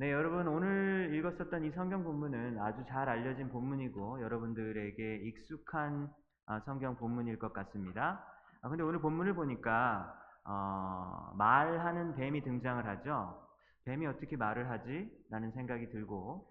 네, 여러분 오늘 읽었었던 이 성경 본문은 아주 잘 알려진 본문이고 여러분들에게 익숙한 아, 성경 본문일 것 같습니다. 아, 근데 오늘 본문을 보니까 어, 말하는 뱀이 등장을 하죠. 뱀이 어떻게 말을 하지? 라는 생각이 들고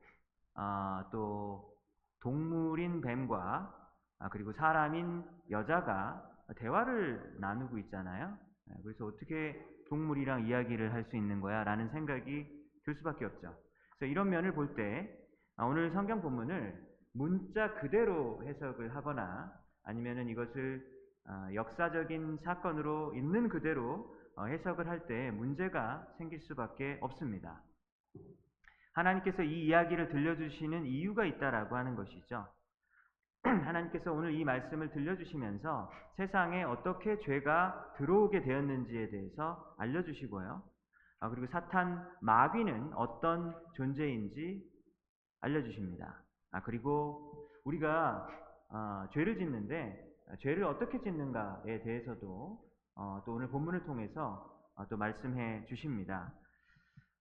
아, 또 동물인 뱀과 아, 그리고 사람인 여자가 대화를 나누고 있잖아요. 네, 그래서 어떻게 동물이랑 이야기를 할 수 있는 거야? 라는 생각이 들 수밖에 없죠. 그래서 이런 면을 볼 때 오늘 성경 본문을 문자 그대로 해석을 하거나 아니면은 이것을 어, 역사적인 사건으로 있는 그대로 어, 해석을 할 때 문제가 생길 수밖에 없습니다. 하나님께서 이 이야기를 들려주시는 이유가 있다라고 하는 것이죠. 하나님께서 오늘 이 말씀을 들려주시면서 세상에 어떻게 죄가 들어오게 되었는지에 대해서 알려주시고요. 아, 그리고 사탄 마귀는 어떤 존재인지 알려주십니다. 아, 그리고 우리가 어, 죄를 짓는데 죄를 어떻게 짓는가에 대해서도 어, 또 오늘 본문을 통해서 어, 또 말씀해 주십니다.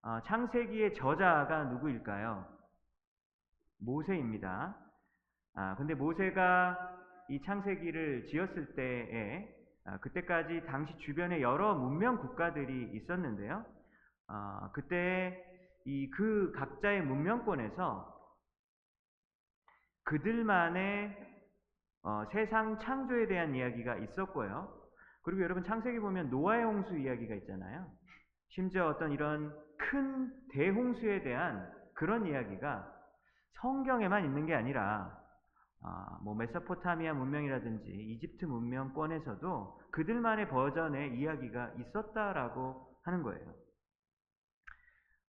어, 창세기의 저자가 누구일까요? 모세입니다. 아, 근데 모세가 이 창세기를 지었을 때에 아, 그때까지 당시 주변에 여러 문명 국가들이 있었는데요. 아, 그때 이 그 각자의 문명권에서 그들만의 어, 세상 창조에 대한 이야기가 있었고요. 그리고 여러분 창세기 보면 노아의 홍수 이야기가 있잖아요. 심지어 어떤 이런 큰 대홍수에 대한 그런 이야기가 성경에만 있는 게 아니라 아, 뭐 메소포타미아 문명이라든지 이집트 문명권에서도 그들만의 버전의 이야기가 있었다라고 하는 거예요.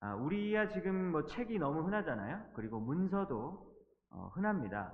아, 우리야 지금 뭐 책이 너무 흔하잖아요. 그리고 문서도 어, 흔합니다.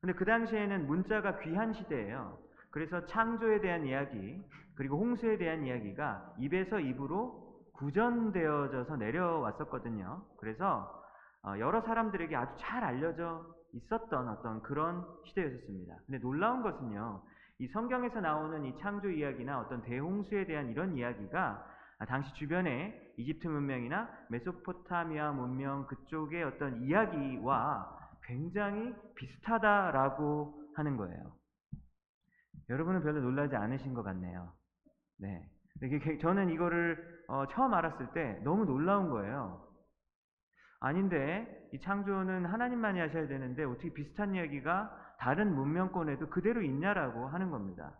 근데 그 당시에는 문자가 귀한 시대예요. 그래서 창조에 대한 이야기, 그리고 홍수에 대한 이야기가 입에서 입으로 구전되어져서 내려왔었거든요. 그래서 어, 여러 사람들에게 아주 잘 알려져 있었던 어떤 그런 시대였었습니다. 근데 놀라운 것은요, 이 성경에서 나오는 이 창조 이야기나 어떤 대홍수에 대한 이런 이야기가 아, 당시 주변에 이집트 문명이나 메소포타미아 문명 그쪽의 어떤 이야기와 굉장히 비슷하다라고 하는 거예요. 여러분은 별로 놀라지 않으신 것 같네요. 네. 저는 이거를 어, 처음 알았을 때 너무 놀라운 거예요. 아닌데 이 창조는 하나님만이 하셔야 되는데 어떻게 비슷한 이야기가 다른 문명권에도 그대로 있냐라고 하는 겁니다.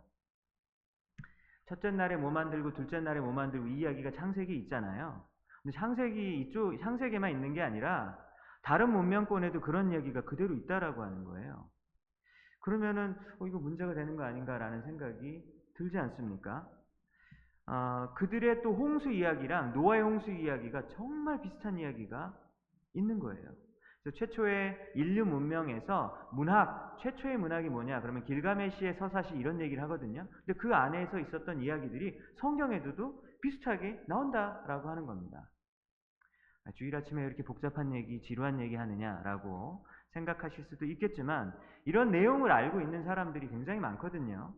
첫째 날에 뭐 만들고 둘째 날에 뭐 만들고 이 이야기가 창세기 있잖아요. 근데 창세기 이쪽 창세기만 있는 게 아니라 다른 문명권에도 그런 이야기가 그대로 있다라고 하는 거예요. 그러면은 어, 이거 문제가 되는 거 아닌가라는 생각이 들지 않습니까? 어, 그들의 또 홍수 이야기랑 노아의 홍수 이야기가 정말 비슷한 이야기가 있는 거예요. 최초의 인류 문명에서 문학, 최초의 문학이 뭐냐? 그러면 길가메시의 서사시 이런 얘기를 하거든요. 근데 그 안에서 있었던 이야기들이 성경에도 비슷하게 나온다라고 하는 겁니다. 아, 주일 아침에 이렇게 복잡한 얘기, 지루한 얘기 하느냐라고 생각하실 수도 있겠지만 이런 내용을 알고 있는 사람들이 굉장히 많거든요.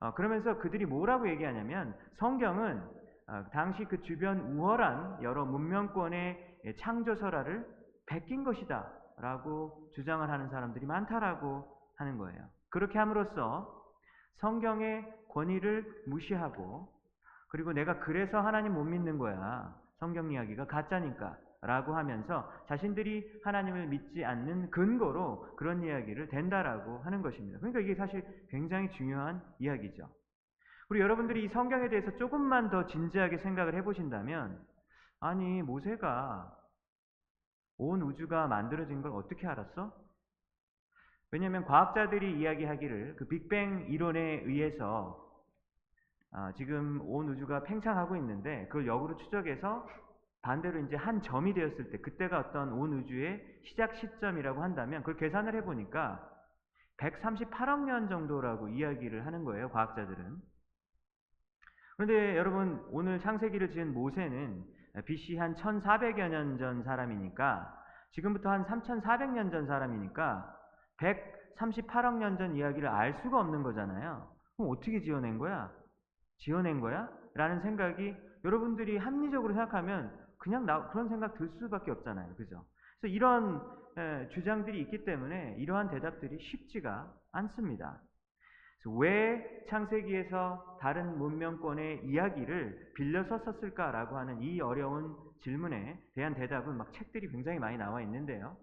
어, 그러면서 그들이 뭐라고 얘기하냐면 성경은 어, 당시 그 주변 우월한 여러 문명권의 창조설화를 베낀 것이다 라고 주장을 하는 사람들이 많다라고 하는 거예요. 그렇게 함으로써 성경의 권위를 무시하고 그리고 내가 그래서 하나님 못 믿는 거야. 성경 이야기가 가짜니까 라고 하면서 자신들이 하나님을 믿지 않는 근거로 그런 이야기를 된다라고 하는 것입니다. 그러니까 이게 사실 굉장히 중요한 이야기죠. 우리 여러분들이 이 성경에 대해서 조금만 더 진지하게 생각을 해보신다면 아니 모세가 온 우주가 만들어진 걸 어떻게 알았어? 왜냐하면 과학자들이 이야기하기를 그 빅뱅 이론에 의해서 아, 지금 온 우주가 팽창하고 있는데 그걸 역으로 추적해서 반대로 이제 한 점이 되었을 때 그때가 어떤 온 우주의 시작 시점이라고 한다면 그걸 계산을 해보니까 138억 년 정도라고 이야기를 하는 거예요 과학자들은 그런데 여러분 오늘 창세기를 지은 모세는 BC 한 1400여 년 전 사람이니까 지금부터 한 3400년 전 사람이니까 138억 년 전 이야기를 알 수가 없는 거잖아요. 그럼 어떻게 지어낸 거야? 지어낸 거야? 라는 생각이 여러분들이 합리적으로 생각하면 그냥 나, 그런 생각 들 수밖에 없잖아요. 그죠? 그래서 이런 에, 주장들이 있기 때문에 이러한 대답들이 쉽지가 않습니다. 왜 창세기에서 다른 문명권의 이야기를 빌려서 썼을까라고 하는 이 어려운 질문에 대한 대답은 막 책들이 굉장히 많이 나와 있는데요.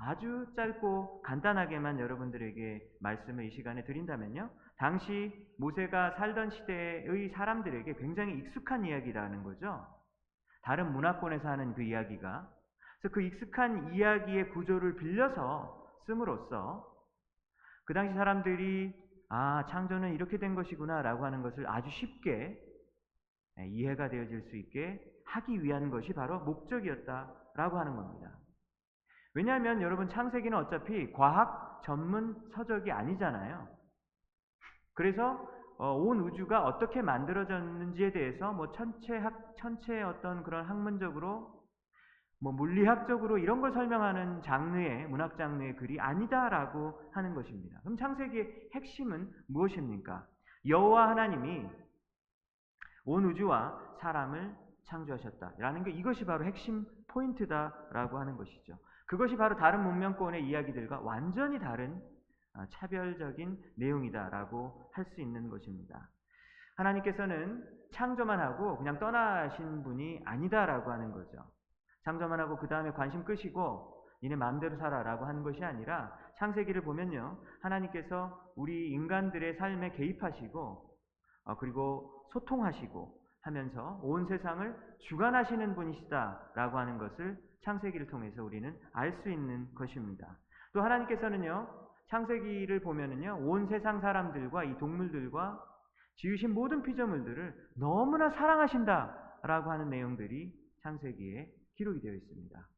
아주 짧고 간단하게만 여러분들에게 말씀을 이 시간에 드린다면요. 당시 모세가 살던 시대의 사람들에게 굉장히 익숙한 이야기라는 거죠. 다른 문화권에서 하는 그 이야기가. 그래서 그 익숙한 이야기의 구조를 빌려서 씀으로써 그 당시 사람들이 아, 창조는 이렇게 된 것이구나 라고 하는 것을 아주 쉽게 예, 이해가 되어질 수 있게 하기 위한 것이 바로 목적이었다라고 하는 겁니다. 왜냐하면 여러분 창세기는 어차피 과학 전문 서적이 아니잖아요. 그래서 어, 온 우주가 어떻게 만들어졌는지에 대해서 뭐 천체학 천체의 어떤 그런 학문적으로 뭐 물리학적으로 이런 걸 설명하는 장르의 문학 장르의 글이 아니다라고 하는 것입니다. 그럼 창세기의 핵심은 무엇입니까? 여호와 하나님이 온 우주와 사람을 창조하셨다라는 게 이것이 바로 핵심 포인트다라고 하는 것이죠. 그것이 바로 다른 문명권의 이야기들과 완전히 다른 아, 차별적인 내용이다라고 할 수 있는 것입니다. 하나님께서는 창조만 하고 그냥 떠나신 분이 아니다라고 하는 거죠. 창조만 하고 그 다음에 관심 끄시고 니네 마음대로 살아라고 하는 것이 아니라 창세기를 보면요. 하나님께서 우리 인간들의 삶에 개입하시고 어, 그리고 소통하시고 하면서 온 세상을 주관하시는 분이시다라고 하는 것을 창세기를 통해서 우리는 알 수 있는 것입니다. 또 하나님께서는요. 창세기를 보면은요, 온 세상 사람들과 이 동물들과 지으신 모든 피조물들을 너무나 사랑하신다라고 하는 내용들이 창세기에 기록이 되어 있습니다.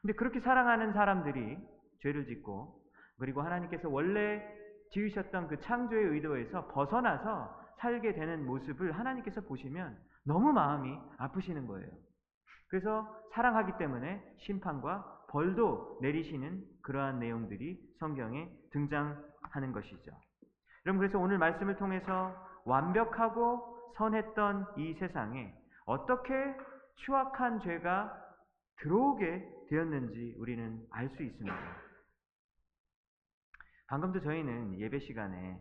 근데 그렇게 사랑하는 사람들이 죄를 짓고 그리고 하나님께서 원래 지으셨던 그 창조의 의도에서 벗어나서 살게 되는 모습을 하나님께서 보시면 너무 마음이 아프시는 거예요. 그래서 사랑하기 때문에 심판과 벌도 내리시는 그러한 내용들이 성경에 등장하는 것이죠. 여러분 그래서 오늘 말씀을 통해서 완벽하고 선했던 이 세상에 어떻게 추악한 죄가 들어오게 되었는지 우리는 알 수 있습니다. 방금도 저희는 예배 시간에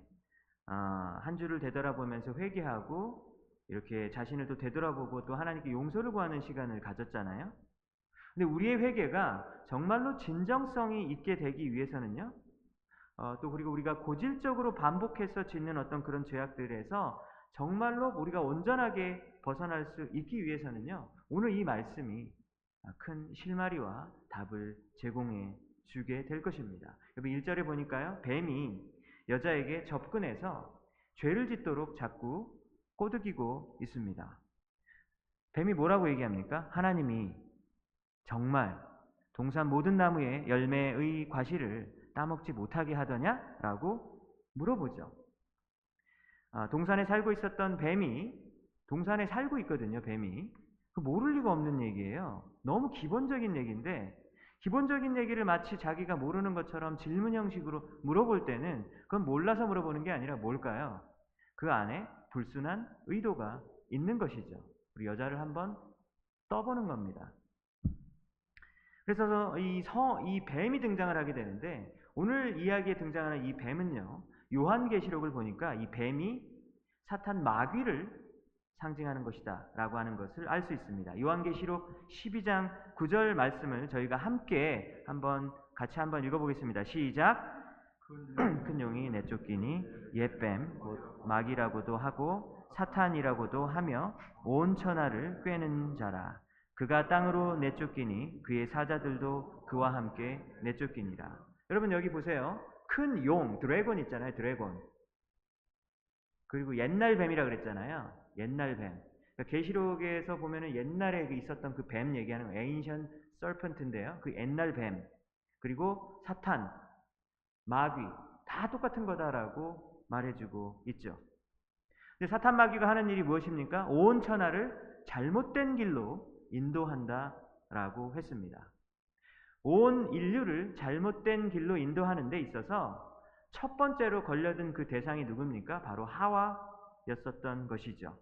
어, 한 주를 되돌아보면서 회개하고 이렇게 자신을 또 되돌아보고 또 하나님께 용서를 구하는 시간을 가졌잖아요. 근데 우리의 회개가 정말로 진정성이 있게 되기 위해서는요. 어, 또 그리고 우리가 고질적으로 반복해서 짓는 어떤 그런 죄악들에서 정말로 우리가 온전하게 벗어날 수 있기 위해서는요. 오늘 이 말씀이 큰 실마리와 답을 제공해 주게 될 것입니다. 여러분 1절에 보니까요. 뱀이 여자에게 접근해서 죄를 짓도록 자꾸 꼬드기고 있습니다. 뱀이 뭐라고 얘기합니까? 하나님이 정말 동산 모든 나무의 열매의 과실을 따먹지 못하게 하더냐? 라고 물어보죠. 아, 동산에 살고 있었던 뱀이 동산에 살고 있거든요, 뱀이. 그 모를 리가 없는 얘기예요. 너무 기본적인 얘기인데 기본적인 얘기를 마치 자기가 모르는 것처럼 질문 형식으로 물어볼 때는 그건 몰라서 물어보는 게 아니라 뭘까요? 그 안에 불순한 의도가 있는 것이죠. 우리 여자를 한번 떠보는 겁니다. 그래서 이, 서, 이 뱀이 등장을 하게 되는데 오늘 이야기에 등장하는 이 뱀은요. 요한계시록을 보니까 이 뱀이 사탄 마귀를 상징하는 것이다 라고 하는 것을 알 수 있습니다. 요한계시록 12장 9절 말씀을 저희가 함께 한번 같이 한번 읽어보겠습니다. 시작 큰 용이 내쫓기니 옛뱀 곧 마귀라고도 하고 사탄이라고도 하며 온 천하를 꿰는 자라 그가 땅으로 내쫓기니 그의 사자들도 그와 함께 내쫓기니라. 여러분 여기 보세요. 큰 용, 드래곤 있잖아요. 드래곤. 그리고 옛날 뱀이라 그랬잖아요. 옛날 뱀. 그러니까 계시록에서 보면은 옛날에 그 있었던 그 뱀 얘기하는 거, 에인션 썰펀트인데요. 그 옛날 뱀. 그리고 사탄, 마귀 다 똑같은 거다라고 말해주고 있죠. 근데 사탄 마귀가 하는 일이 무엇입니까? 온 천하를 잘못된 길로 인도한다라고 했습니다. 온 인류를 잘못된 길로 인도하는 데 있어서 첫 번째로 걸려든 그 대상이 누굽니까? 바로 하와 였었던 것이죠.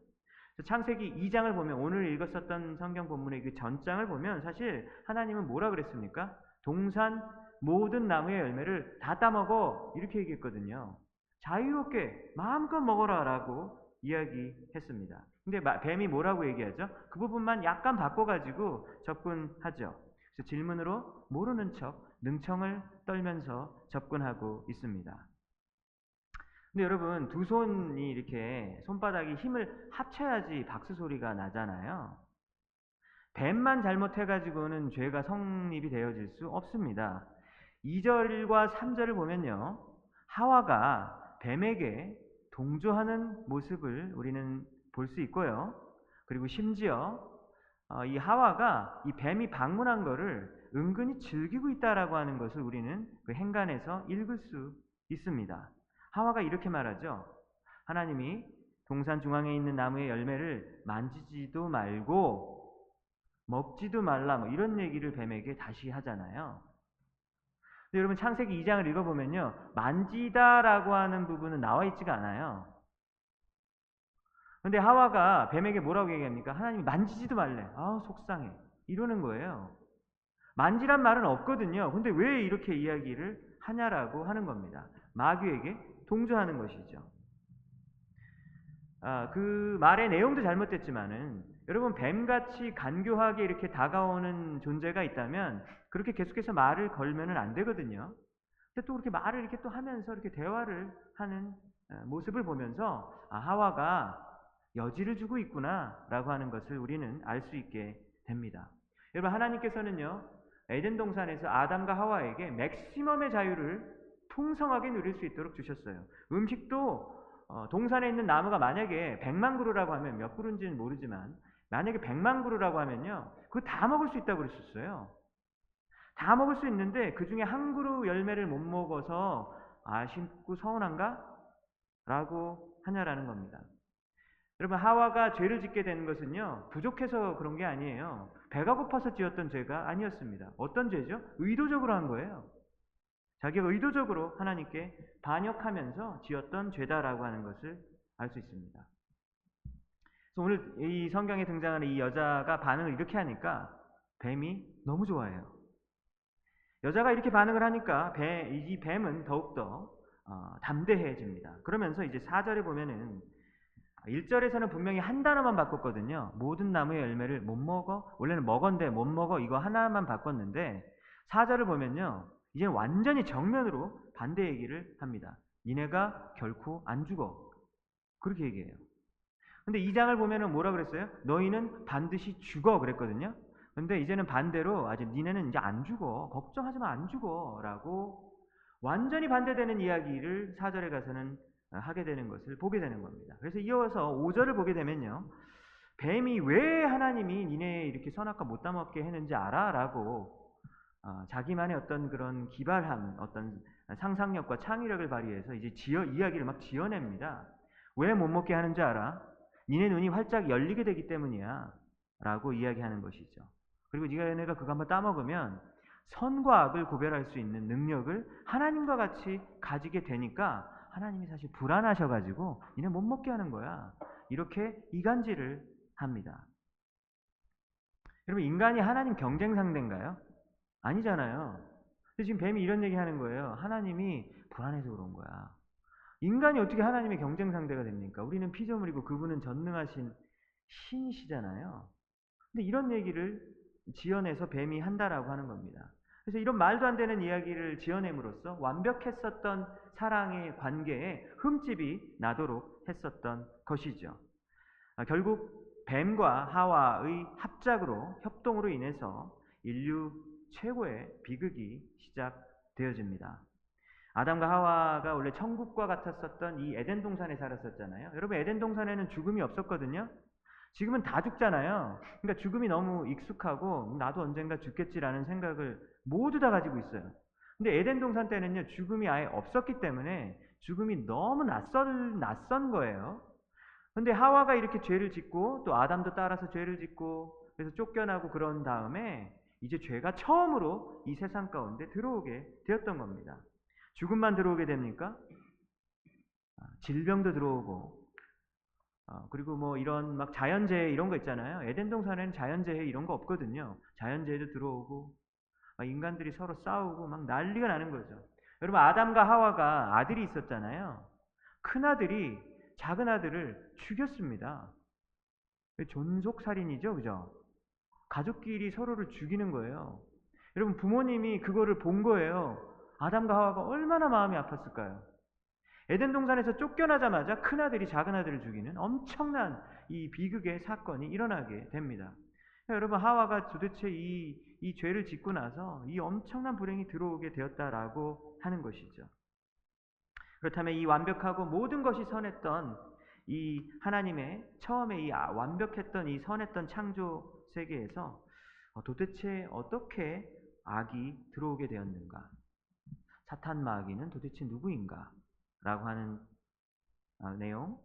창세기 2장을 보면 오늘 읽었었던 성경 본문의 그 전장을 보면 사실 하나님은 뭐라 그랬습니까? 동산 모든 나무의 열매를 다 따먹어 이렇게 얘기했거든요. 자유롭게 마음껏 먹어라라고 이야기했습니다. 근데 마- 뱀이 뭐라고 얘기하죠? 그 부분만 약간 바꿔가지고 접근하죠. 그래서 질문으로 모르는 척 능청을 떨면서 접근하고 있습니다. 근데 여러분 두 손이 이렇게 손바닥이 힘을 합쳐야지 박수 소리가 나잖아요. 뱀만 잘못해가지고는 죄가 성립이 되어질 수 없습니다. 2절과 3절을 보면요. 하와가 뱀에게 동조하는 모습을 우리는 볼 수 있고요. 그리고 심지어 어, 이 하와가 이 뱀이 방문한 거를 은근히 즐기고 있다라고 하는 것을 우리는 그 행간에서 읽을 수 있습니다. 하와가 이렇게 말하죠. 하나님이 동산 중앙에 있는 나무의 열매를 만지지도 말고 먹지도 말라 뭐 이런 얘기를 뱀에게 다시 하잖아요. 여러분 창세기 2장을 읽어보면요. 만지다라고 하는 부분은 나와 있지가 않아요. 근데 하와가 뱀에게 뭐라고 얘기합니까? 하나님이 만지지도 말래. 아우 속상해. 이러는 거예요. 만지란 말은 없거든요. 근데 왜 이렇게 이야기를 하냐라고 하는 겁니다. 마귀에게 동조하는 것이죠. 아, 그 말의 내용도 잘못됐지만은 여러분 뱀같이 간교하게 이렇게 다가오는 존재가 있다면 그렇게 계속해서 말을 걸면은 안 되거든요. 근데 또 그렇게 말을 이렇게 또 하면서 이렇게 대화를 하는 어, 모습을 보면서 아, 하와가 여지를 주고 있구나라고 하는 것을 우리는 알 수 있게 됩니다. 여러분 하나님께서는요 에덴 동산에서 아담과 하와에게 맥시멈의 자유를 풍성하게 누릴 수 있도록 주셨어요. 음식도 어, 동산에 있는 나무가 만약에 100만 그루라고 하면 몇 그루인지는 모르지만 만약에 100만 그루라고 하면요. 그거 다 먹을 수 있다고 그랬었어요. 다 먹을 수 있는데 그 중에 한 그루 열매를 못 먹어서 아쉽고 서운한가? 라고 하냐라는 겁니다. 여러분 하와가 죄를 짓게 된 것은요. 부족해서 그런 게 아니에요. 배가 고파서 지었던 죄가 아니었습니다. 어떤 죄죠? 의도적으로 한 거예요. 자기가 의도적으로 하나님께 반역하면서 지었던 죄다라고 하는 것을 알 수 있습니다. 그래서 오늘 이 성경에 등장하는 이 여자가 반응을 이렇게 하니까 뱀이 너무 좋아해요. 여자가 이렇게 반응을 하니까 배, 이 뱀은 더욱더 어, 담대해집니다. 그러면서 이제 4절에 보면은 1절에서는 분명히 한 단어만 바꿨거든요. 모든 나무의 열매를 못 먹어. 원래는 먹었는데 못 먹어. 이거 하나만 바꿨는데 4절을 보면요. 이제 완전히 정면으로 반대 얘기를 합니다. 니네가 결코 안 죽어. 그렇게 얘기해요. 근데 2장을 보면은 뭐라 그랬어요? 너희는 반드시 죽어 그랬거든요. 근데 이제는 반대로 아직 니네는 이제 안 죽어. 걱정하지 마. 안 죽어. 라고 완전히 반대되는 이야기를 4절에 가서는 하게 되는 것을 보게 되는 겁니다. 그래서 이어서 5절을 보게 되면요. 뱀이 왜 하나님이 니네 이렇게 선악과 못 따먹게 했는지 알아? 라고 어, 자기만의 어떤 그런 기발한 어떤 상상력과 창의력을 발휘해서 이제 지어, 이야기를 막 지어냅니다. 왜 못 먹게 하는지 알아? 니네 눈이 활짝 열리게 되기 때문이야. 라고 이야기하는 것이죠. 그리고 네가 얘네가 그거 한번 따먹으면 선과 악을 구별할 수 있는 능력을 하나님과 같이 가지게 되니까 하나님이 사실 불안하셔가지고 니네 못 먹게 하는 거야. 이렇게 이간질을 합니다. 여러분 인간이 하나님 경쟁 상대인가요? 아니잖아요. 근데 지금 뱀이 이런 얘기 하는 거예요. 하나님이 불안해서 그런 거야. 인간이 어떻게 하나님의 경쟁 상대가 됩니까? 우리는 피조물이고 그분은 전능하신 신이시잖아요. 근데 이런 얘기를 지어내서 뱀이 한다라고 하는 겁니다. 그래서 이런 말도 안 되는 이야기를 지어냄으로써 완벽했었던 사랑의 관계에 흠집이 나도록 했었던 것이죠. 아, 결국 뱀과 하와의 합작으로 협동으로 인해서 인류 최고의 비극이 시작되어집니다. 아담과 하와가 원래 천국과 같았었던 이 에덴 동산에 살았었잖아요. 여러분 에덴 동산에는 죽음이 없었거든요. 지금은 다 죽잖아요. 그러니까 죽음이 너무 익숙하고 나도 언젠가 죽겠지라는 생각을 모두 다 가지고 있어요. 근데 에덴 동산 때는요 죽음이 아예 없었기 때문에 죽음이 너무 낯선 낯선 거예요. 근데 하와가 이렇게 죄를 짓고 또 아담도 따라서 죄를 짓고 그래서 쫓겨나고 그런 다음에 이제 죄가 처음으로 이 세상 가운데 들어오게 되었던 겁니다. 죽음만 들어오게 됩니까? 아, 질병도 들어오고 어, 그리고 뭐 이런 막 자연재해 이런 거 있잖아요. 에덴 동산에는 자연재해 이런 거 없거든요. 자연재해도 들어오고 막 인간들이 서로 싸우고 막 난리가 나는 거죠. 여러분 아담과 하와가 아들이 있었잖아요. 큰 아들이 작은 아들을 죽였습니다. 존속살인이죠, 그죠? 가족끼리 서로를 죽이는 거예요. 여러분 부모님이 그거를 본 거예요. 아담과 하와가 얼마나 마음이 아팠을까요? 에덴 동산에서 쫓겨나자마자 큰 아들이 작은 아들을 죽이는 엄청난 이 비극의 사건이 일어나게 됩니다. 여러분 하와가 도대체 이, 이 죄를 짓고 나서 이 엄청난 불행이 들어오게 되었다라고 하는 것이죠. 그렇다면 이 완벽하고 모든 것이 선했던 이 하나님의 처음에 이 아, 완벽했던 이 선했던 창조 세계에서 어, 도대체 어떻게 악이 들어오게 되었는가? 사탄 마귀는 도대체 누구인가? 라고 하는 어, 내용.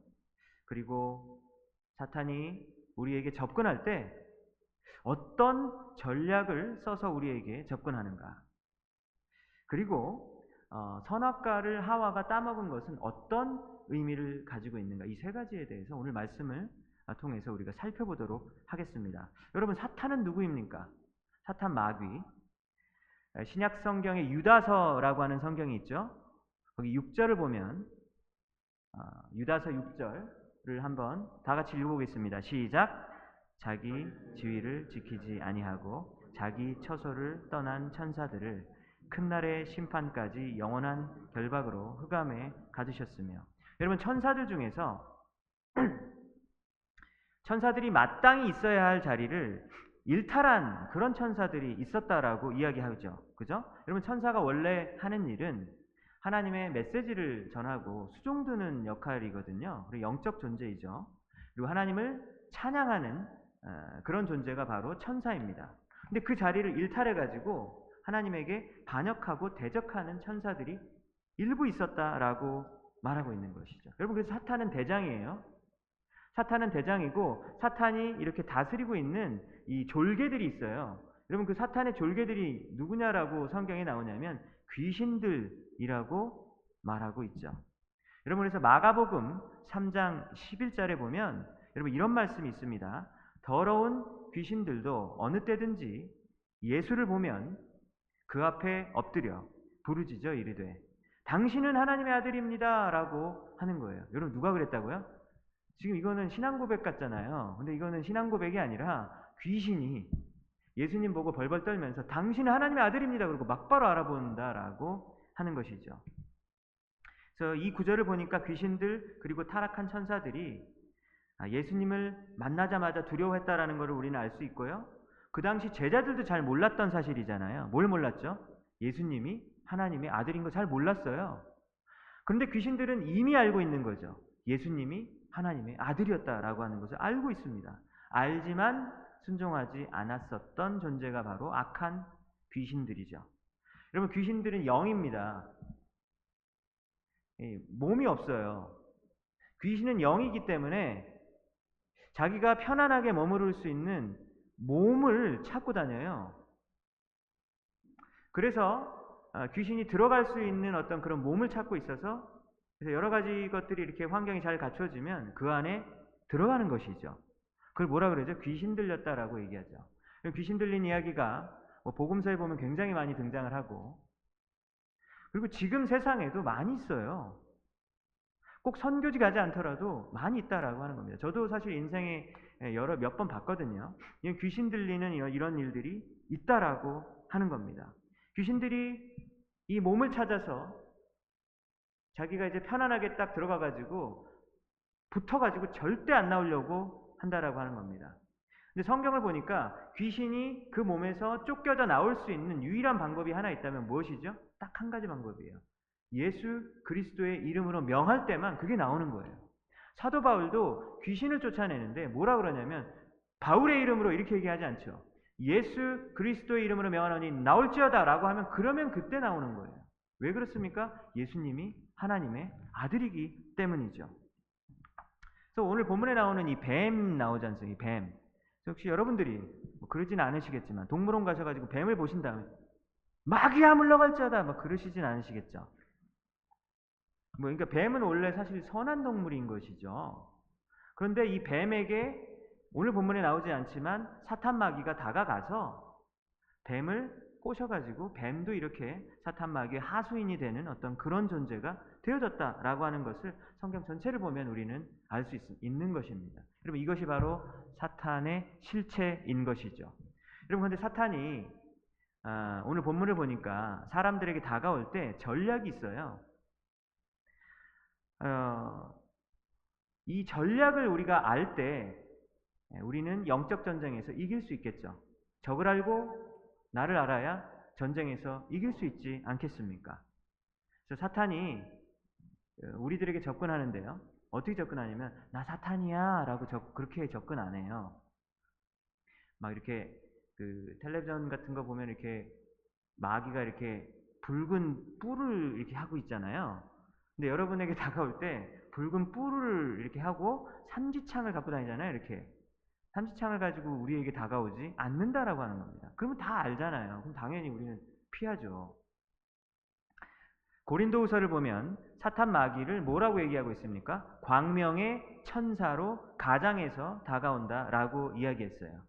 그리고 사탄이 우리에게 접근할 때 어떤 전략을 써서 우리에게 접근하는가? 그리고 어, 선악과를 하와가 따먹은 것은 어떤 의미를 가지고 있는가? 이 세 가지에 대해서 오늘 말씀을 통해서 우리가 살펴보도록 하겠습니다. 여러분 사탄은 누구입니까? 사탄 마귀. 신약 성경에 유다서라고 하는 성경이 있죠. 거기 6절을 보면 어, 유다서 6절을 한번 다 같이 읽어보겠습니다. 시작. 자기 지위를 지키지 아니하고 자기 처소를 떠난 천사들을 큰 날의 심판까지 영원한 결박으로 흑암에 가두셨으며 여러분 천사들 중에서 천사들이 마땅히 있어야 할 자리를 일탈한 그런 천사들이 있었다라고 이야기하죠. 그죠? 여러분 천사가 원래 하는 일은 하나님의 메시지를 전하고 수종드는 역할이거든요. 그리고 영적 존재이죠. 그리고 하나님을 찬양하는 어, 그런 존재가 바로 천사입니다. 근데 그 자리를 일탈해 가지고 하나님에게 반역하고 대적하는 천사들이 일부 있었다라고 말하고 있는 것이죠. 여러분 그래서 사탄은 대장이에요. 사탄은 대장이고 사탄이 이렇게 다스리고 있는 이 졸개들이 있어요. 여러분 그 사탄의 졸개들이 누구냐라고 성경에 나오냐면 귀신들이라고 말하고 있죠. 여러분 그래서 마가복음 3장 11절에 보면 여러분 이런 말씀이 있습니다. 더러운 귀신들도 어느 때든지 예수를 보면 그 앞에 엎드려 부르짖어 이르되 당신은 하나님의 아들입니다 라고 하는 거예요. 여러분 누가 그랬다고요? 지금 이거는 신앙 고백 같잖아요. 근데 이거는 신앙 고백이 아니라 귀신이 예수님 보고 벌벌 떨면서 당신은 하나님의 아들입니다. 그리고 막바로 알아본다라고 하는 것이죠. 그래서 이 구절을 보니까 귀신들 그리고 타락한 천사들이 아, 예수님을 만나자마자 두려워했다라는 것을 우리는 알 수 있고요. 그 당시 제자들도 잘 몰랐던 사실이잖아요. 뭘 몰랐죠? 예수님이 하나님의 아들인 거 잘 몰랐어요. 그런데 귀신들은 이미 알고 있는 거죠. 예수님이 하나님의 아들이었다라고 하는 것을 알고 있습니다. 알지만 순종하지 않았었던 존재가 바로 악한 귀신들이죠. 여러분 귀신들은 영입니다. 몸이 없어요. 귀신은 영이기 때문에 자기가 편안하게 머무를 수 있는 몸을 찾고 다녀요. 그래서 아, 귀신이 들어갈 수 있는 어떤 그런 몸을 찾고 있어서 그래서 여러 가지 것들이 이렇게 환경이 잘 갖춰지면 그 안에 들어가는 것이죠. 그걸 뭐라 그러죠? 귀신 들렸다라고 얘기하죠. 귀신 들린 이야기가 뭐 복음서에 보면 굉장히 많이 등장을 하고 그리고 지금 세상에도 많이 있어요. 꼭 선교지 가지 않더라도 많이 있다라고 하는 겁니다. 저도 사실 인생에 여러 몇 번 봤거든요. 귀신 들리는 이런 일들이 있다라고 하는 겁니다. 귀신들이 이 몸을 찾아서 자기가 이제 편안하게 딱 들어가가지고 붙어가지고 절대 안 나오려고 한다라고 하는 겁니다. 근데 성경을 보니까 귀신이 그 몸에서 쫓겨져 나올 수 있는 유일한 방법이 하나 있다면 무엇이죠? 딱 한 가지 방법이에요. 예수 그리스도의 이름으로 명할 때만 그게 나오는 거예요. 사도 바울도 귀신을 쫓아내는데 뭐라 그러냐면 바울의 이름으로 이렇게 얘기하지 않죠. 예수 그리스도의 이름으로 명하노니 나올지어다라고 하면 그러면 그때 나오는 거예요. 왜 그렇습니까? 예수님이 하나님의 아들이기 때문이죠. 그래서 오늘 본문에 나오는 이 뱀 나오지 않습니까? 이 뱀. 역시 여러분들이 뭐 그러진 않으시겠지만 동물원 가셔가지고 뱀을 보신 다음에 마귀야 물러갈지어다 막 그러시진 않으시겠죠. 뭐 그러니까 뱀은 원래 사실 선한 동물인 것이죠. 그런데 이 뱀에게 오늘 본문에 나오지 않지만 사탄 마귀가 다가가서 뱀을 꼬셔가지고 뱀도 이렇게 사탄 마귀의 하수인이 되는 어떤 그런 존재가 되어졌다라고 하는 것을 성경 전체를 보면 우리는 알 수 있는 것입니다. 여러분 이것이 바로 사탄의 실체인 것이죠. 여러분 근데 사탄이 아, 오늘 본문을 보니까 사람들에게 다가올 때 전략이 있어요. 어, 이 전략을 우리가 알 때 우리는 영적 전쟁에서 이길 수 있겠죠. 적을 알고 나를 알아야 전쟁에서 이길 수 있지 않겠습니까? 그래서 사탄이 어, 우리들에게 접근하는데요. 어떻게 접근하냐면 나 사탄이야 라고 접, 그렇게 접근 안 해요. 막 이렇게 그 텔레비전 같은 거 보면 이렇게 마귀가 이렇게 붉은 뿔을 이렇게 하고 있잖아요. 근데 여러분에게 다가올 때 붉은 뿔을 이렇게 하고 삼지창을 갖고 다니잖아요. 이렇게 삼지창을 가지고 우리에게 다가오지 않는다라고 하는 겁니다. 그러면 다 알잖아요. 그럼 당연히 우리는 피하죠. 고린도후서를 보면 사탄 마귀를 뭐라고 얘기하고 있습니까? 광명의 천사로 가장에서 다가온다라고 이야기했어요.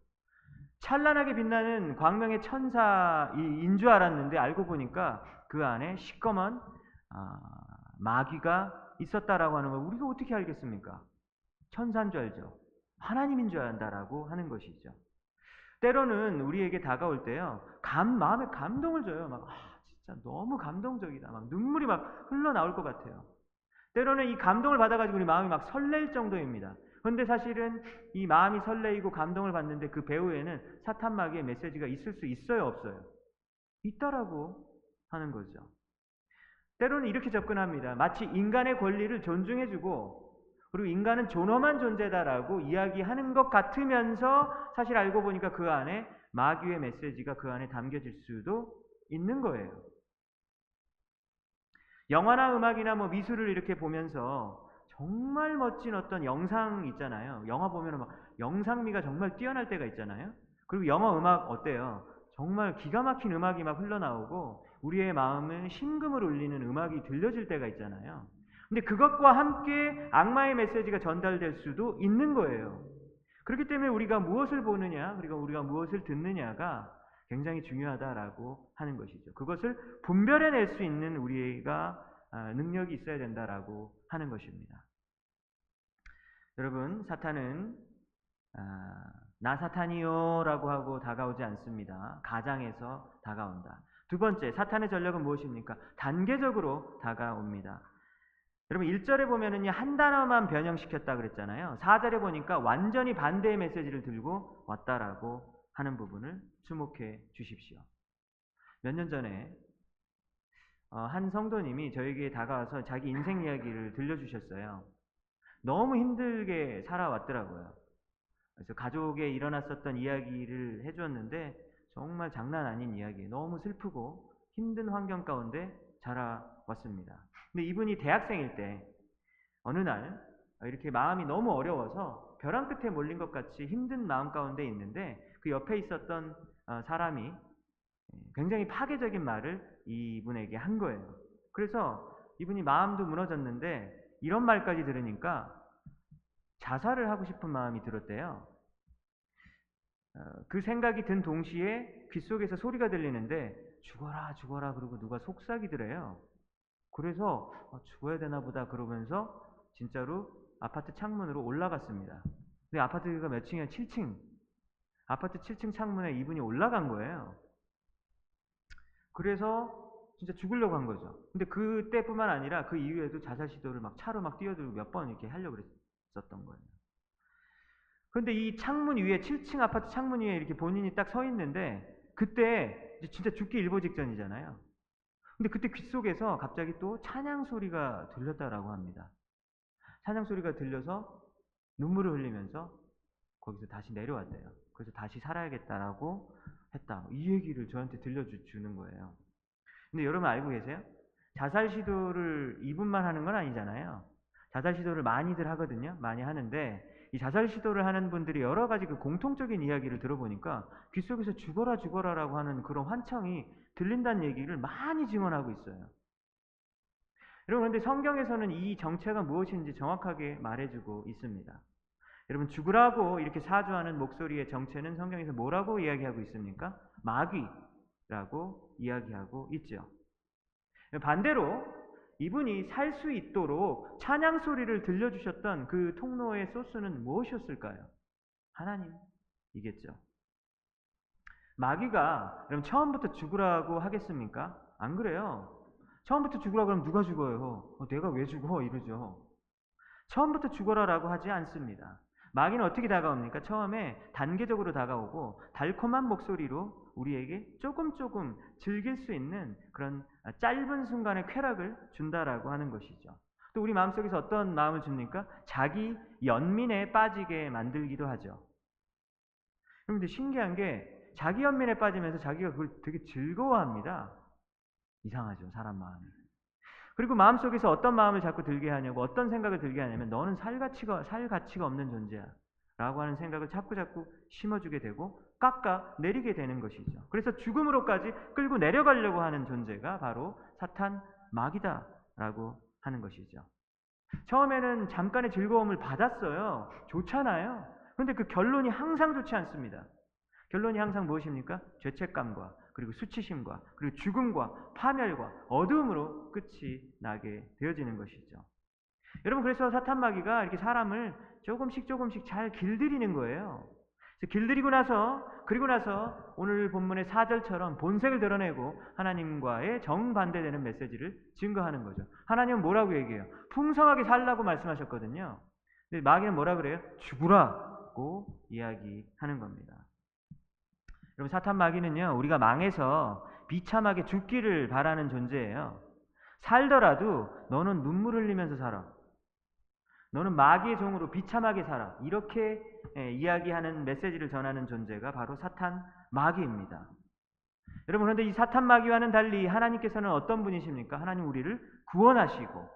찬란하게 빛나는 광명의 천사인 줄 알았는데 알고 보니까 그 안에 시꺼먼 아, 마귀가 있었다라고 하는 걸 우리가 어떻게 알겠습니까? 천사인 줄 알죠. 하나님인 줄 안다라고 하는 것이죠. 때로는 우리에게 다가올 때요, 감, 마음에 감동을 줘요. 막, 아, 진짜 너무 감동적이다. 막 눈물이 막 흘러나올 것 같아요. 때로는 이 감동을 받아가지고 우리 마음이 막 설렐 정도입니다. 그런데 사실은 이 마음이 설레이고 감동을 받는데 그 배후에는 사탄 마귀의 메시지가 있을 수 있어요, 없어요? 있다라고 하는 거죠. 때로는 이렇게 접근합니다. 마치 인간의 권리를 존중해주고 그리고 인간은 존엄한 존재다라고 이야기하는 것 같으면서 사실 알고 보니까 그 안에 마귀의 메시지가 그 안에 담겨질 수도 있는 거예요. 영화나 음악이나 뭐 미술을 이렇게 보면서 정말 멋진 어떤 영상 있잖아요. 영화 보면 막 영상미가 정말 뛰어날 때가 있잖아요. 그리고 영화 음악 어때요? 정말 기가 막힌 음악이 막 흘러나오고 우리의 마음을 심금을 울리는 음악이 들려질 때가 있잖아요. 근데 그것과 함께 악마의 메시지가 전달될 수도 있는 거예요. 그렇기 때문에 우리가 무엇을 보느냐, 그리고 우리가 무엇을 듣느냐가 굉장히 중요하다라고 하는 것이죠. 그것을 분별해낼 수 있는 우리가 아, 능력이 있어야 된다라고 하는 것입니다. 여러분, 사탄은 아, 나 사탄이요라고 하고 다가오지 않습니다. 가장에서 다가온다. 두 번째, 사탄의 전략은 무엇입니까? 단계적으로 다가옵니다. 여러분 1절에 보면은요 한 단어만 변형시켰다 그랬잖아요. 4절에 보니까 완전히 반대의 메시지를 들고 왔다라고 하는 부분을 주목해 주십시오. 몇 년 전에 어, 한 성도님이 저에게 다가와서 자기 인생 이야기를 들려주셨어요. 너무 힘들게 살아왔더라고요. 그래서 가족에 일어났었던 이야기를 해주었는데 정말 장난 아닌 이야기, 너무 슬프고 힘든 환경 가운데 자라왔습니다. 근데 이분이 대학생일 때 어느 날 이렇게 마음이 너무 어려워서 벼랑 끝에 몰린 것 같이 힘든 마음 가운데 있는데 그 옆에 있었던 어, 사람이 굉장히 파괴적인 말을 이분에게 한 거예요. 그래서 이분이 마음도 무너졌는데 이런 말까지 들으니까 자살을 하고 싶은 마음이 들었대요. 어, 그 생각이 든 동시에 귓속에서 소리가 들리는데 죽어라 죽어라 그러고 누가 속삭이더래요. 그래서 어, 죽어야 되나 보다 그러면서 진짜로 아파트 창문으로 올라갔습니다. 근데 아파트가 몇 층이야? 7층. 아파트 7층 창문에 이분이 올라간 거예요. 그래서 진짜 죽으려고 한 거죠. 근데 그때뿐만 아니라 그 이후에도 자살 시도를 막 차로 막 뛰어들고 몇 번 이렇게 하려고 그랬었던 거예요. 그런데 이 창문 위에 7층 아파트 창문 위에 이렇게 본인이 딱 서 있는데 그때 진짜 죽기 일보 직전이잖아요. 근데 그때 귓속에서 갑자기 또 찬양 소리가 들렸다라고 합니다. 찬양 소리가 들려서 눈물을 흘리면서 거기서 다시 내려왔대요. 그래서 다시 살아야겠다라고 했다. 이 얘기를 저한테 들려주는 거예요. 근데 여러분 알고 계세요? 자살 시도를 이분만 하는 건 아니잖아요. 자살 시도를 많이들 하거든요. 많이 하는데 이 자살 시도를 하는 분들이 여러 가지 그 공통적인 이야기를 들어보니까 귓속에서 죽어라 죽어라라고 하는 그런 환청이 들린다는 얘기를 많이 증언하고 있어요. 여러분, 그런데 성경에서는 이 정체가 무엇인지 정확하게 말해주고 있습니다. 여러분 죽으라고 이렇게 사주하는 목소리의 정체는 성경에서 뭐라고 이야기하고 있습니까? 마귀라고 이야기하고 있죠. 반대로 이분이 살 수 있도록 찬양 소리를 들려주셨던 그 통로의 소스는 무엇이었을까요? 하나님이겠죠. 마귀가 그럼 처음부터 죽으라고 하겠습니까? 안 그래요. 처음부터 죽으라고 하면 누가 죽어요? 어, 내가 왜 죽어? 이러죠. 처음부터 죽어라라고 하지 않습니다. 마귀는 어떻게 다가옵니까? 처음에 단계적으로 다가오고 달콤한 목소리로 우리에게 조금 조금 즐길 수 있는 그런 짧은 순간의 쾌락을 준다라고 하는 것이죠. 또 우리 마음속에서 어떤 마음을 줍니까? 자기 연민에 빠지게 만들기도 하죠. 그런데 신기한 게 자기 연민에 빠지면서 자기가 그걸 되게 즐거워합니다. 이상하죠, 사람 마음이. 그리고 마음속에서 어떤 마음을 자꾸 들게 하냐고 어떤 생각을 들게 하냐면 너는 살 가치가 살 가치가 없는 존재야. 라고 하는 생각을 자꾸 자꾸 심어주게 되고 깎아 내리게 되는 것이죠. 그래서 죽음으로까지 끌고 내려가려고 하는 존재가 바로 사탄 마귀다라고 하는 것이죠. 처음에는 잠깐의 즐거움을 받았어요. 좋잖아요. 그런데 그 결론이 항상 좋지 않습니다. 결론이 항상 무엇입니까? 죄책감과 그리고 수치심과 그리고 죽음과 파멸과 어두움으로 끝이 나게 되어지는 것이죠. 여러분 그래서 사탄 마귀가 이렇게 사람을 조금씩 조금씩 잘 길들이는 거예요. 길들이고 나서 그리고 나서 오늘 본문의 4절처럼 본색을 드러내고 하나님과의 정반대되는 메시지를 증거하는 거죠. 하나님은 뭐라고 얘기해요? 풍성하게 살라고 말씀하셨거든요. 근데 마귀는 뭐라 그래요? 죽으라고 이야기하는 겁니다. 여러분 사탄 마귀는요. 우리가 망해서 비참하게 죽기를 바라는 존재예요. 살더라도 너는 눈물 흘리면서 살아. 너는 마귀의 종으로 비참하게 살아. 이렇게 예, 이야기하는 메시지를 전하는 존재가 바로 사탄 마귀입니다. 여러분 그런데 이 사탄 마귀와는 달리 하나님께서는 어떤 분이십니까? 하나님 우리를 구원하시고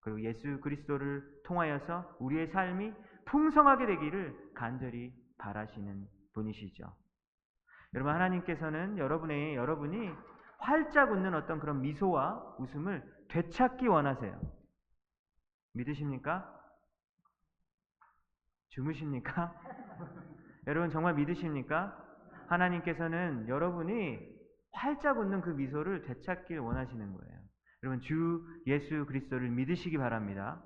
그리고 예수 그리스도를 통하여서 우리의 삶이 풍성하게 되기를 간절히 바라시는 분이시죠. 여러분 하나님께서는 여러분의 여러분이 활짝 웃는 어떤 그런 미소와 웃음을 되찾기 원하세요. 믿으십니까? 주무십니까? 여러분 정말 믿으십니까? 하나님께서는 여러분이 활짝 웃는 그 미소를 되찾길 원하시는 거예요. 여러분 주 예수 그리스도를 믿으시기 바랍니다.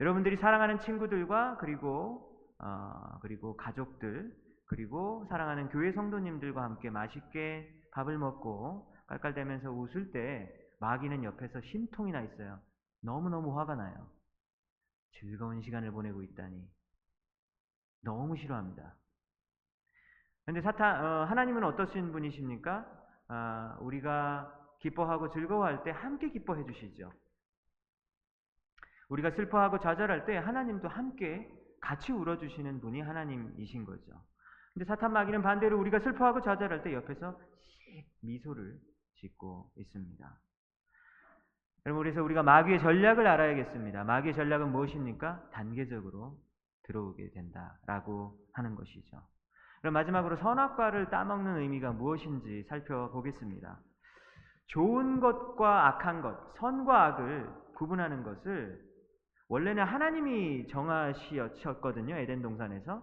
여러분들이 사랑하는 친구들과 그리고 어, 그리고 가족들 그리고 사랑하는 교회 성도님들과 함께 맛있게 밥을 먹고 깔깔대면서 웃을 때 마귀는 옆에서 심통이 나 있어요. 너무너무 화가 나요. 즐거운 시간을 보내고 있다니. 너무 싫어합니다. 그런데 사탄, 어, 하나님은 어떠신 분이십니까? 아, 우리가 기뻐하고 즐거워할 때 함께 기뻐해 주시죠. 우리가 슬퍼하고 좌절할 때 하나님도 함께 같이 울어주시는 분이 하나님이신 거죠. 근데 사탄 마귀는 반대로 우리가 슬퍼하고 좌절할 때 옆에서 미소를 짓고 있습니다. 여러분 그래서 우리가 마귀의 전략을 알아야겠습니다. 마귀의 전략은 무엇입니까? 단계적으로 들어오게 된다라고 하는 것이죠. 그럼 마지막으로 선악과를 따먹는 의미가 무엇인지 살펴보겠습니다. 좋은 것과 악한 것, 선과 악을 구분하는 것을 원래는 하나님이 정하셨거든요. 에덴 동산에서.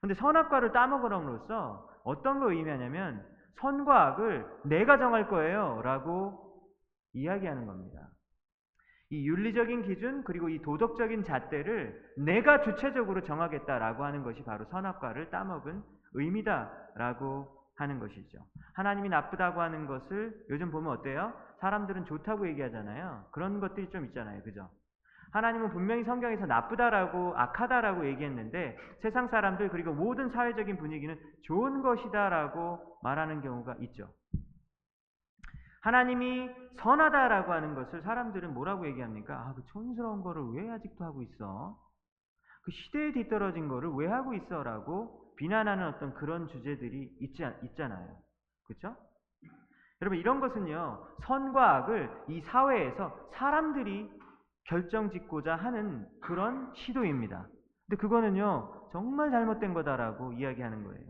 근데 선악과를 따먹으럼으로써 어떤 걸 의미하냐면 선과 악을 내가 정할 거예요. 라고 이야기하는 겁니다. 이 윤리적인 기준 그리고 이 도덕적인 잣대를 내가 주체적으로 정하겠다라고 하는 것이 바로 선악과를 따먹은 의미다라고 하는 것이죠. 하나님이 나쁘다고 하는 것을 요즘 보면 어때요? 사람들은 좋다고 얘기하잖아요. 그런 것들이 좀 있잖아요. 그죠? 하나님은 분명히 성경에서 나쁘다라고 악하다라고 얘기했는데 세상 사람들 그리고 모든 사회적인 분위기는 좋은 것이다라고 말하는 경우가 있죠. 하나님이 선하다라고 하는 것을 사람들은 뭐라고 얘기합니까? 아, 그 촌스러운 거를 왜 아직도 하고 있어? 그 시대에 뒤떨어진 거를 왜 하고 있어? 라고 비난하는 어떤 그런 주제들이 있지, 있잖아요. 그렇죠? 여러분 이런 것은요. 선과 악을 이 사회에서 사람들이 결정 짓고자 하는 그런 시도입니다. 근데 그거는요. 정말 잘못된 거다라고 이야기하는 거예요.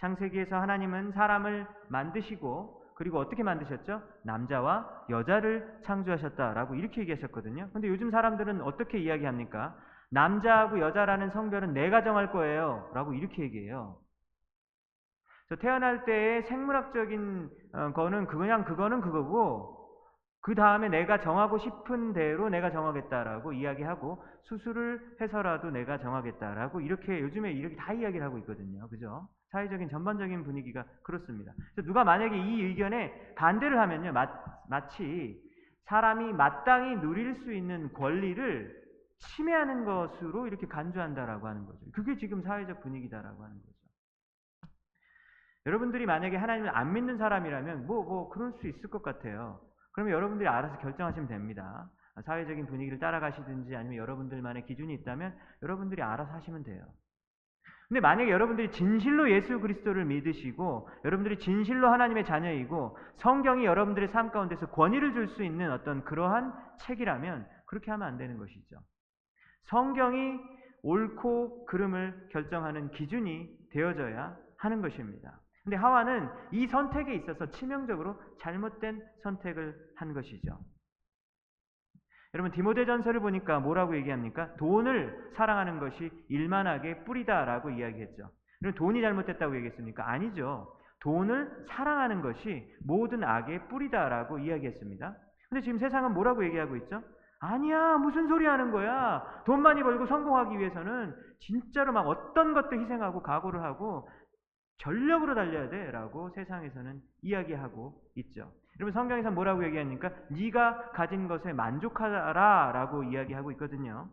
창세기에서 하나님은 사람을 만드시고 그리고 어떻게 만드셨죠? 남자와 여자를 창조하셨다라고 이렇게 얘기하셨거든요. 근데 요즘 사람들은 어떻게 이야기합니까? 남자하고 여자라는 성별은 내가 정할 거예요. 라고 이렇게 얘기해요. 태어날 때의 생물학적인 어, 거는 그냥 그거는 그거고 그 다음에 내가 정하고 싶은 대로 내가 정하겠다라고 이야기하고 수술을 해서라도 내가 정하겠다라고 이렇게 요즘에 이렇게 다 이야기를 하고 있거든요. 그죠? 사회적인 전반적인 분위기가 그렇습니다. 누가 만약에 이 의견에 반대를 하면요. 마, 마치 사람이 마땅히 누릴 수 있는 권리를 침해하는 것으로 이렇게 간주한다라고 하는 거죠. 그게 지금 사회적 분위기다라고 하는 거죠. 여러분들이 만약에 하나님을 안 믿는 사람이라면 뭐, 뭐, 그럴 수 있을 것 같아요. 그러면 여러분들이 알아서 결정하시면 됩니다. 사회적인 분위기를 따라가시든지 아니면 여러분들만의 기준이 있다면 여러분들이 알아서 하시면 돼요. 근데 만약에 여러분들이 진실로 예수 그리스도를 믿으시고 여러분들이 진실로 하나님의 자녀이고 성경이 여러분들의 삶 가운데서 권위를 줄 수 있는 어떤 그러한 책이라면 그렇게 하면 안 되는 것이죠. 성경이 옳고 그름을 결정하는 기준이 되어져야 하는 것입니다. 근데 하와는 이 선택에 있어서 치명적으로 잘못된 선택을 한 것이죠. 여러분 디모데전서를 보니까 뭐라고 얘기합니까? 돈을 사랑하는 것이 일만하게 뿌리다라고 이야기했죠. 그럼 돈이 잘못됐다고 얘기했습니까? 아니죠. 돈을 사랑하는 것이 모든 악의 뿌리다라고 이야기했습니다. 근데 지금 세상은 뭐라고 얘기하고 있죠? 아니야, 무슨 소리 하는 거야? 돈 많이 벌고 성공하기 위해서는 진짜로 막 어떤 것도 희생하고 각오를 하고 전력으로 달려야 돼라고 세상에서는 이야기하고 있죠. 여러분 성경에서 뭐라고 얘기하니까 네가 가진 것에 만족하라라고 이야기하고 있거든요.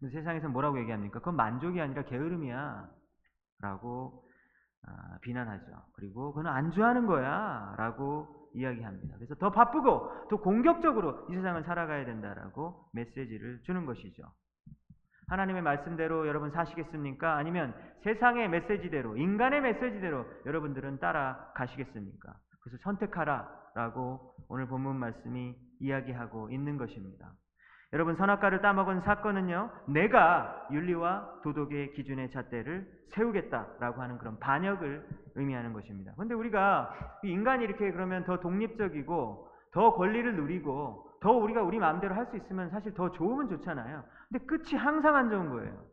세상에서 뭐라고 얘기합니까? 그건 만족이 아니라 게으름이야 라고 아, 비난하죠. 그리고 그건 안주하는 거야 라고 이야기합니다. 그래서 더 바쁘고 더 공격적으로 이 세상을 살아가야 된다라고 메시지를 주는 것이죠. 하나님의 말씀대로 여러분 사시겠습니까? 아니면 세상의 메시지대로, 인간의 메시지대로 여러분들은 따라가시겠습니까? 그래서 선택하라 라고 오늘 본문 말씀이 이야기하고 있는 것입니다. 여러분 선악과를 따먹은 사건은요. 내가 윤리와 도덕의 기준의 잣대를 세우겠다라고 하는 그런 반역을 의미하는 것입니다. 그런데 우리가 인간이 이렇게 그러면 더 독립적이고 더 권리를 누리고 더 우리가 우리 마음대로 할 수 있으면 사실 더 좋으면 좋잖아요. 근데 끝이 항상 안 좋은 거예요.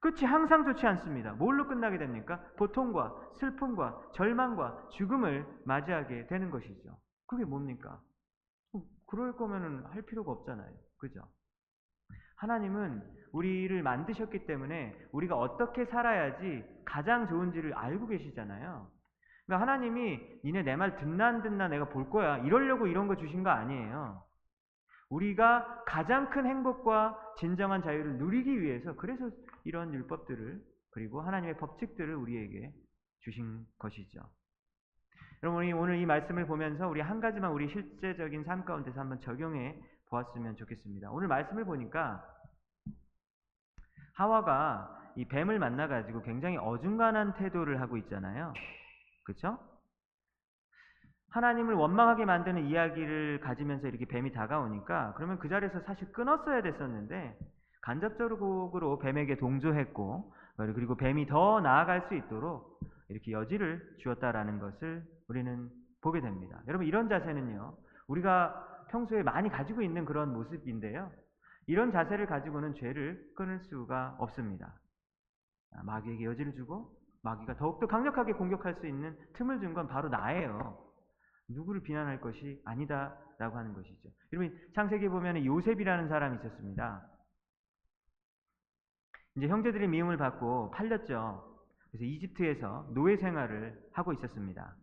끝이 항상 좋지 않습니다. 뭘로 끝나게 됩니까? 고통과 슬픔과 절망과 죽음을 맞이하게 되는 것이죠. 그게 뭡니까? 어, 그럴 거면은 할 필요가 없잖아요. 그죠? 하나님은 우리를 만드셨기 때문에 우리가 어떻게 살아야지 가장 좋은지를 알고 계시잖아요. 그러니까 하나님이 니네 내 말 듣나 안 듣나 내가 볼 거야. 이러려고 이런 거 주신 거 아니에요. 우리가 가장 큰 행복과 진정한 자유를 누리기 위해서 그래서 이런 율법들을 그리고 하나님의 법칙들을 우리에게 주신 것이죠. 여러분 우리 오늘 이 말씀을 보면서 우리 한 가지만 우리 실제적인 삶 가운데서 한번 적용해 보았으면 좋겠습니다. 오늘 말씀을 보니까 하와가 이 뱀을 만나 가지고 굉장히 어중간한 태도를 하고 있잖아요. 그렇죠? 하나님을 원망하게 만드는 이야기를 가지면서 이렇게 뱀이 다가오니까 그러면 그 자리에서 사실 끊었어야 됐었는데 간접적으로 뱀에게 동조했고 그리고 뱀이 더 나아갈 수 있도록 이렇게 여지를 주었다라는 것을 우리는 보게 됩니다. 여러분 이런 자세는요. 우리가 평소에 많이 가지고 있는 그런 모습인데요. 이런 자세를 가지고는 죄를 끊을 수가 없습니다. 아, 마귀에게 여지를 주고 마귀가 더욱더 강력하게 공격할 수 있는 틈을 준 건 바로 나예요. 누구를 비난할 것이 아니다라고 하는 것이죠. 여러분 창세기 보면 요셉이라는 사람이 있었습니다. 이제 형제들의 미움을 받고 팔렸죠. 그래서 이집트에서 노예 생활을 하고 있었습니다.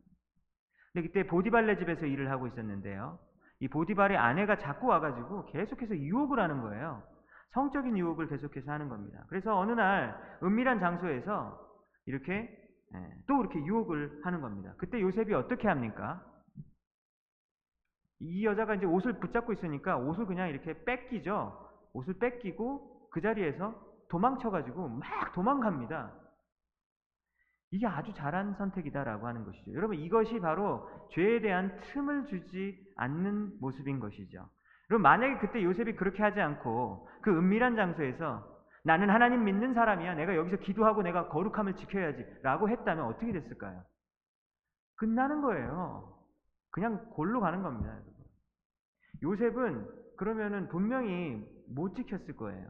근데 그때 보디발레 집에서 일을 하고 있었는데요. 이 보디발의 아내가 자꾸 와가지고 계속해서 유혹을 하는 거예요. 성적인 유혹을 계속해서 하는 겁니다. 그래서 어느 날 은밀한 장소에서 이렇게 예, 또 이렇게 유혹을 하는 겁니다. 그때 요셉이 어떻게 합니까? 이 여자가 이제 옷을 붙잡고 있으니까 옷을 그냥 이렇게 뺏기죠. 옷을 뺏기고 그 자리에서 도망쳐가지고 막 도망갑니다. 이게 아주 잘한 선택이다라고 하는 것이죠. 여러분 이것이 바로 죄에 대한 틈을 주지 않는 모습인 것이죠. 여러분 만약에 그때 요셉이 그렇게 하지 않고 그 은밀한 장소에서 나는 하나님 믿는 사람이야. 내가 여기서 기도하고 내가 거룩함을 지켜야지. 라고 했다면 어떻게 됐을까요? 끝나는 거예요. 그냥 골로 가는 겁니다. 요셉은 그러면은 분명히 못 지켰을 거예요.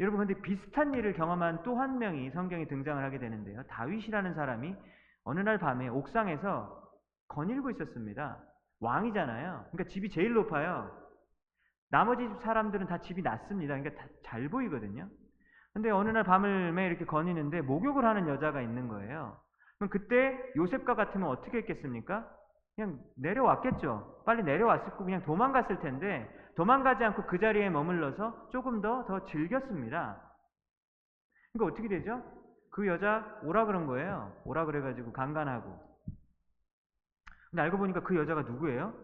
여러분 근데 비슷한 일을 경험한 또 한 명이 성경에 등장을 하게 되는데요. 다윗이라는 사람이 어느 날 밤에 옥상에서 거닐고 있었습니다. 왕이잖아요. 그러니까 집이 제일 높아요. 나머지 집 사람들은 다 집이 낮습니다. 그러니까 다잘 보이거든요. 근데 어느 날매 이렇게 거니는데 목욕을 하는 여자가 있는 거예요. 그럼 그때 요셉과 같으면 어떻게 했겠습니까? 그냥 내려왔겠죠. 빨리 내려왔을 거 그냥 도망갔을 텐데 도망가지 않고 그 자리에 머물러서 조금 더 더 즐겼습니다. 그러니까 어떻게 되죠? 그 여자 오라 그런 거예요. 오라 그래가지고 강간하고. 근데 알고 보니까 그 여자가 누구예요?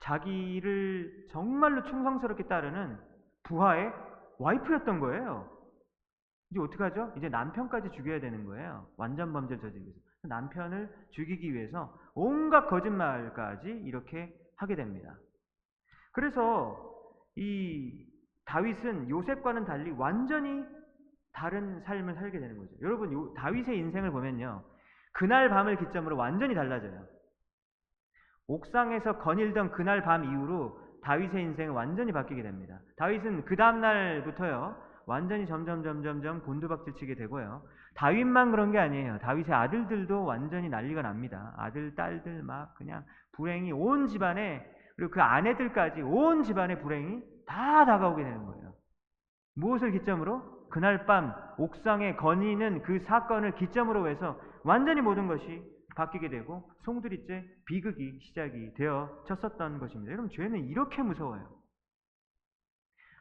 자기를 정말로 충성스럽게 따르는 부하의 와이프였던 거예요. 이제 어떡하죠? 이제 남편까지 죽여야 되는 거예요. 완전 범죄를 저지르기 위해서. 남편을 죽이기 위해서 온갖 거짓말까지 이렇게 하게 됩니다. 그래서 이 다윗은 요셉과는 달리 완전히 다른 삶을 살게 되는 거죠. 여러분, 요, 다윗의 인생을 보면요. 그날 밤을 기점으로 완전히 달라져요. 옥상에서 거닐던 그날 밤 이후로 다윗의 인생은 완전히 바뀌게 됩니다. 다윗은 그 다음날부터요. 완전히 점점 점점점 곤두박질 치게 되고요. 다윗만 그런 게 아니에요. 다윗의 아들들도 완전히 난리가 납니다. 아들, 딸들 막 그냥 불행이 온 집안에 그리고 그 아내들까지 온 집안의 불행이 다 다가오게 되는 거예요. 무엇을 기점으로? 그날 밤 옥상에 거니는 그 사건을 기점으로 해서 완전히 모든 것이 바뀌게 되고 송두리째 비극이 시작이 되어졌었던 것입니다. 여러분 죄는 이렇게 무서워요.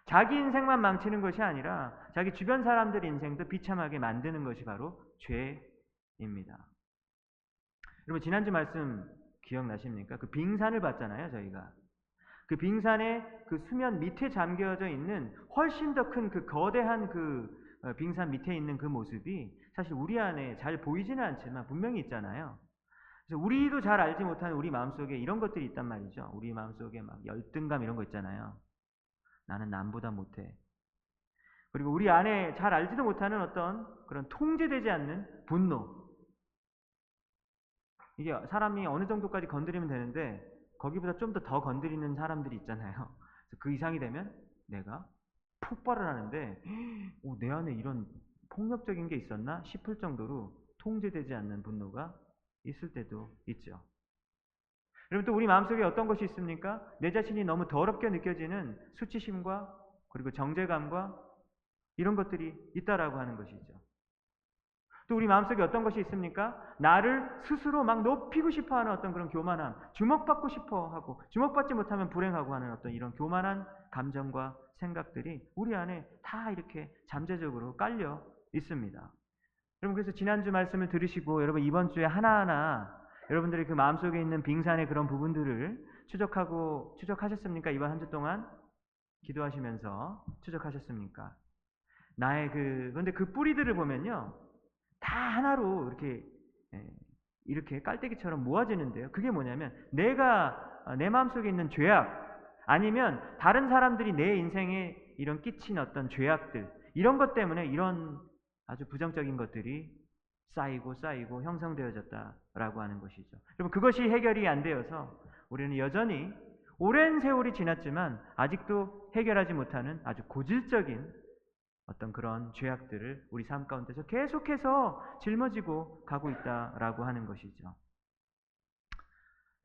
자기 인생만 망치는 것이 아니라 자기 주변 사람들 인생도 비참하게 만드는 것이 바로 죄입니다. 여러분 지난주 말씀 기억나십니까? 그 빙산을 봤잖아요, 저희가. 그 빙산의 그 수면 밑에 잠겨져 있는 훨씬 더 큰 그 거대한 그 어, 빙산 밑에 있는 그 모습이 사실 우리 안에 잘 보이지는 않지만 분명히 있잖아요. 그래서 우리도 잘 알지 못하는 우리 마음속에 이런 것들이 있단 말이죠. 우리 마음속에 막 열등감 이런 거 있잖아요. 나는 남보다 못해. 그리고 우리 안에 잘 알지도 못하는 어떤 그런 통제되지 않는 분노. 이게 사람이 어느 정도까지 건드리면 되는데 거기보다 좀 더 더 건드리는 사람들이 있잖아요. 그 이상이 되면 내가 폭발을 하는데 오, 내 안에 이런 폭력적인 게 있었나 싶을 정도로 통제되지 않는 분노가 있을 때도 있죠. 여러분 또 우리 마음속에 어떤 것이 있습니까? 내 자신이 너무 더럽게 느껴지는 수치심과 그리고 정죄감과 이런 것들이 있다라고 하는 것이죠. 또 우리 마음속에 어떤 것이 있습니까? 나를 스스로 막 높이고 싶어 하는 어떤 그런 교만함, 주목받고 싶어 하고, 주목받지 못하면 불행하고 하는 어떤 이런 교만한 감정과 생각들이 우리 안에 다 이렇게 잠재적으로 깔려 있습니다. 여러분, 그래서 지난주 말씀을 들으시고, 여러분 이번 주에 하나하나 여러분들이 그 마음속에 있는 빙산의 그런 부분들을 추적하고, 추적하셨습니까? 이번 한 주 동안 기도하시면서 추적하셨습니까? 나의 그, 근데 그 뿌리들을 보면요. 다 하나로 이렇게 예, 이렇게 깔때기처럼 모아지는데요. 그게 뭐냐면 내가 어, 내 마음속에 있는 죄악 아니면 다른 사람들이 내 인생에 이런 끼친 어떤 죄악들 이런 것 때문에 이런 아주 부정적인 것들이 쌓이고 쌓이고 형성되어졌다라고 하는 것이죠. 여러분 그것이 해결이 안 되어서 우리는 여전히 오랜 세월이 지났지만 아직도 해결하지 못하는 아주 고질적인 어떤 그런 죄악들을 우리 삶 가운데서 계속해서 짊어지고 가고 있다라고 하는 것이죠.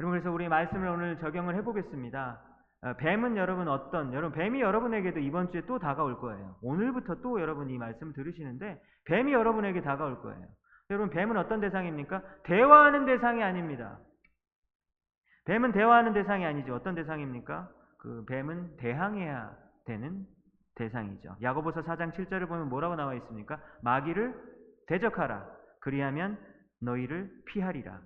여러분 그래서 우리 말씀을 오늘 적용을 해보겠습니다. 어, 뱀은 여러분 어떤 여러분 뱀이 여러분에게도 이번 주에 또 다가올 거예요. 오늘부터 또 여러분 이 말씀을 들으시는데 뱀이 여러분에게 다가올 거예요. 여러분 뱀은 어떤 대상입니까? 대화하는 대상이 아닙니다. 뱀은 대화하는 대상이 아니죠. 어떤 대상입니까? 그 뱀은 대항해야 되는 대상이죠. 야고보서 4장 7절을 보면 뭐라고 나와 있습니까? 마귀를 대적하라. 그리하면 너희를 피하리라.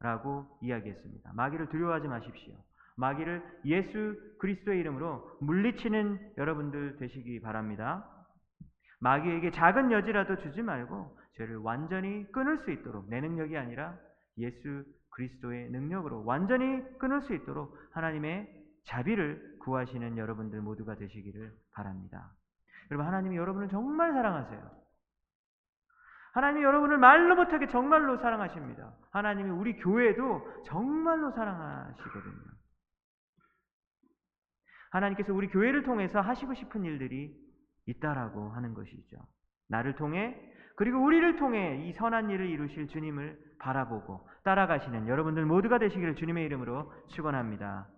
라고 이야기했습니다. 마귀를 두려워하지 마십시오. 마귀를 예수 그리스도의 이름으로 물리치는 여러분들 되시기 바랍니다. 마귀에게 작은 여지라도 주지 말고 죄를 완전히 끊을 수 있도록 내 능력이 아니라 예수 그리스도의 능력으로 완전히 끊을 수 있도록 하나님의 자비를 구하시는 여러분들 모두가 되시기를 바랍니다. 여러분 하나님이 여러분을 정말 사랑하세요. 하나님이 여러분을 말로 못하게 정말로 사랑하십니다. 하나님이 우리 교회도 정말로 사랑하시거든요. 하나님께서 우리 교회를 통해서 하시고 싶은 일들이 있다라고 하는 것이죠. 나를 통해 그리고 우리를 통해 이 선한 일을 이루실 주님을 바라보고 따라가시는 여러분들 모두가 되시기를 주님의 이름으로 축원합니다.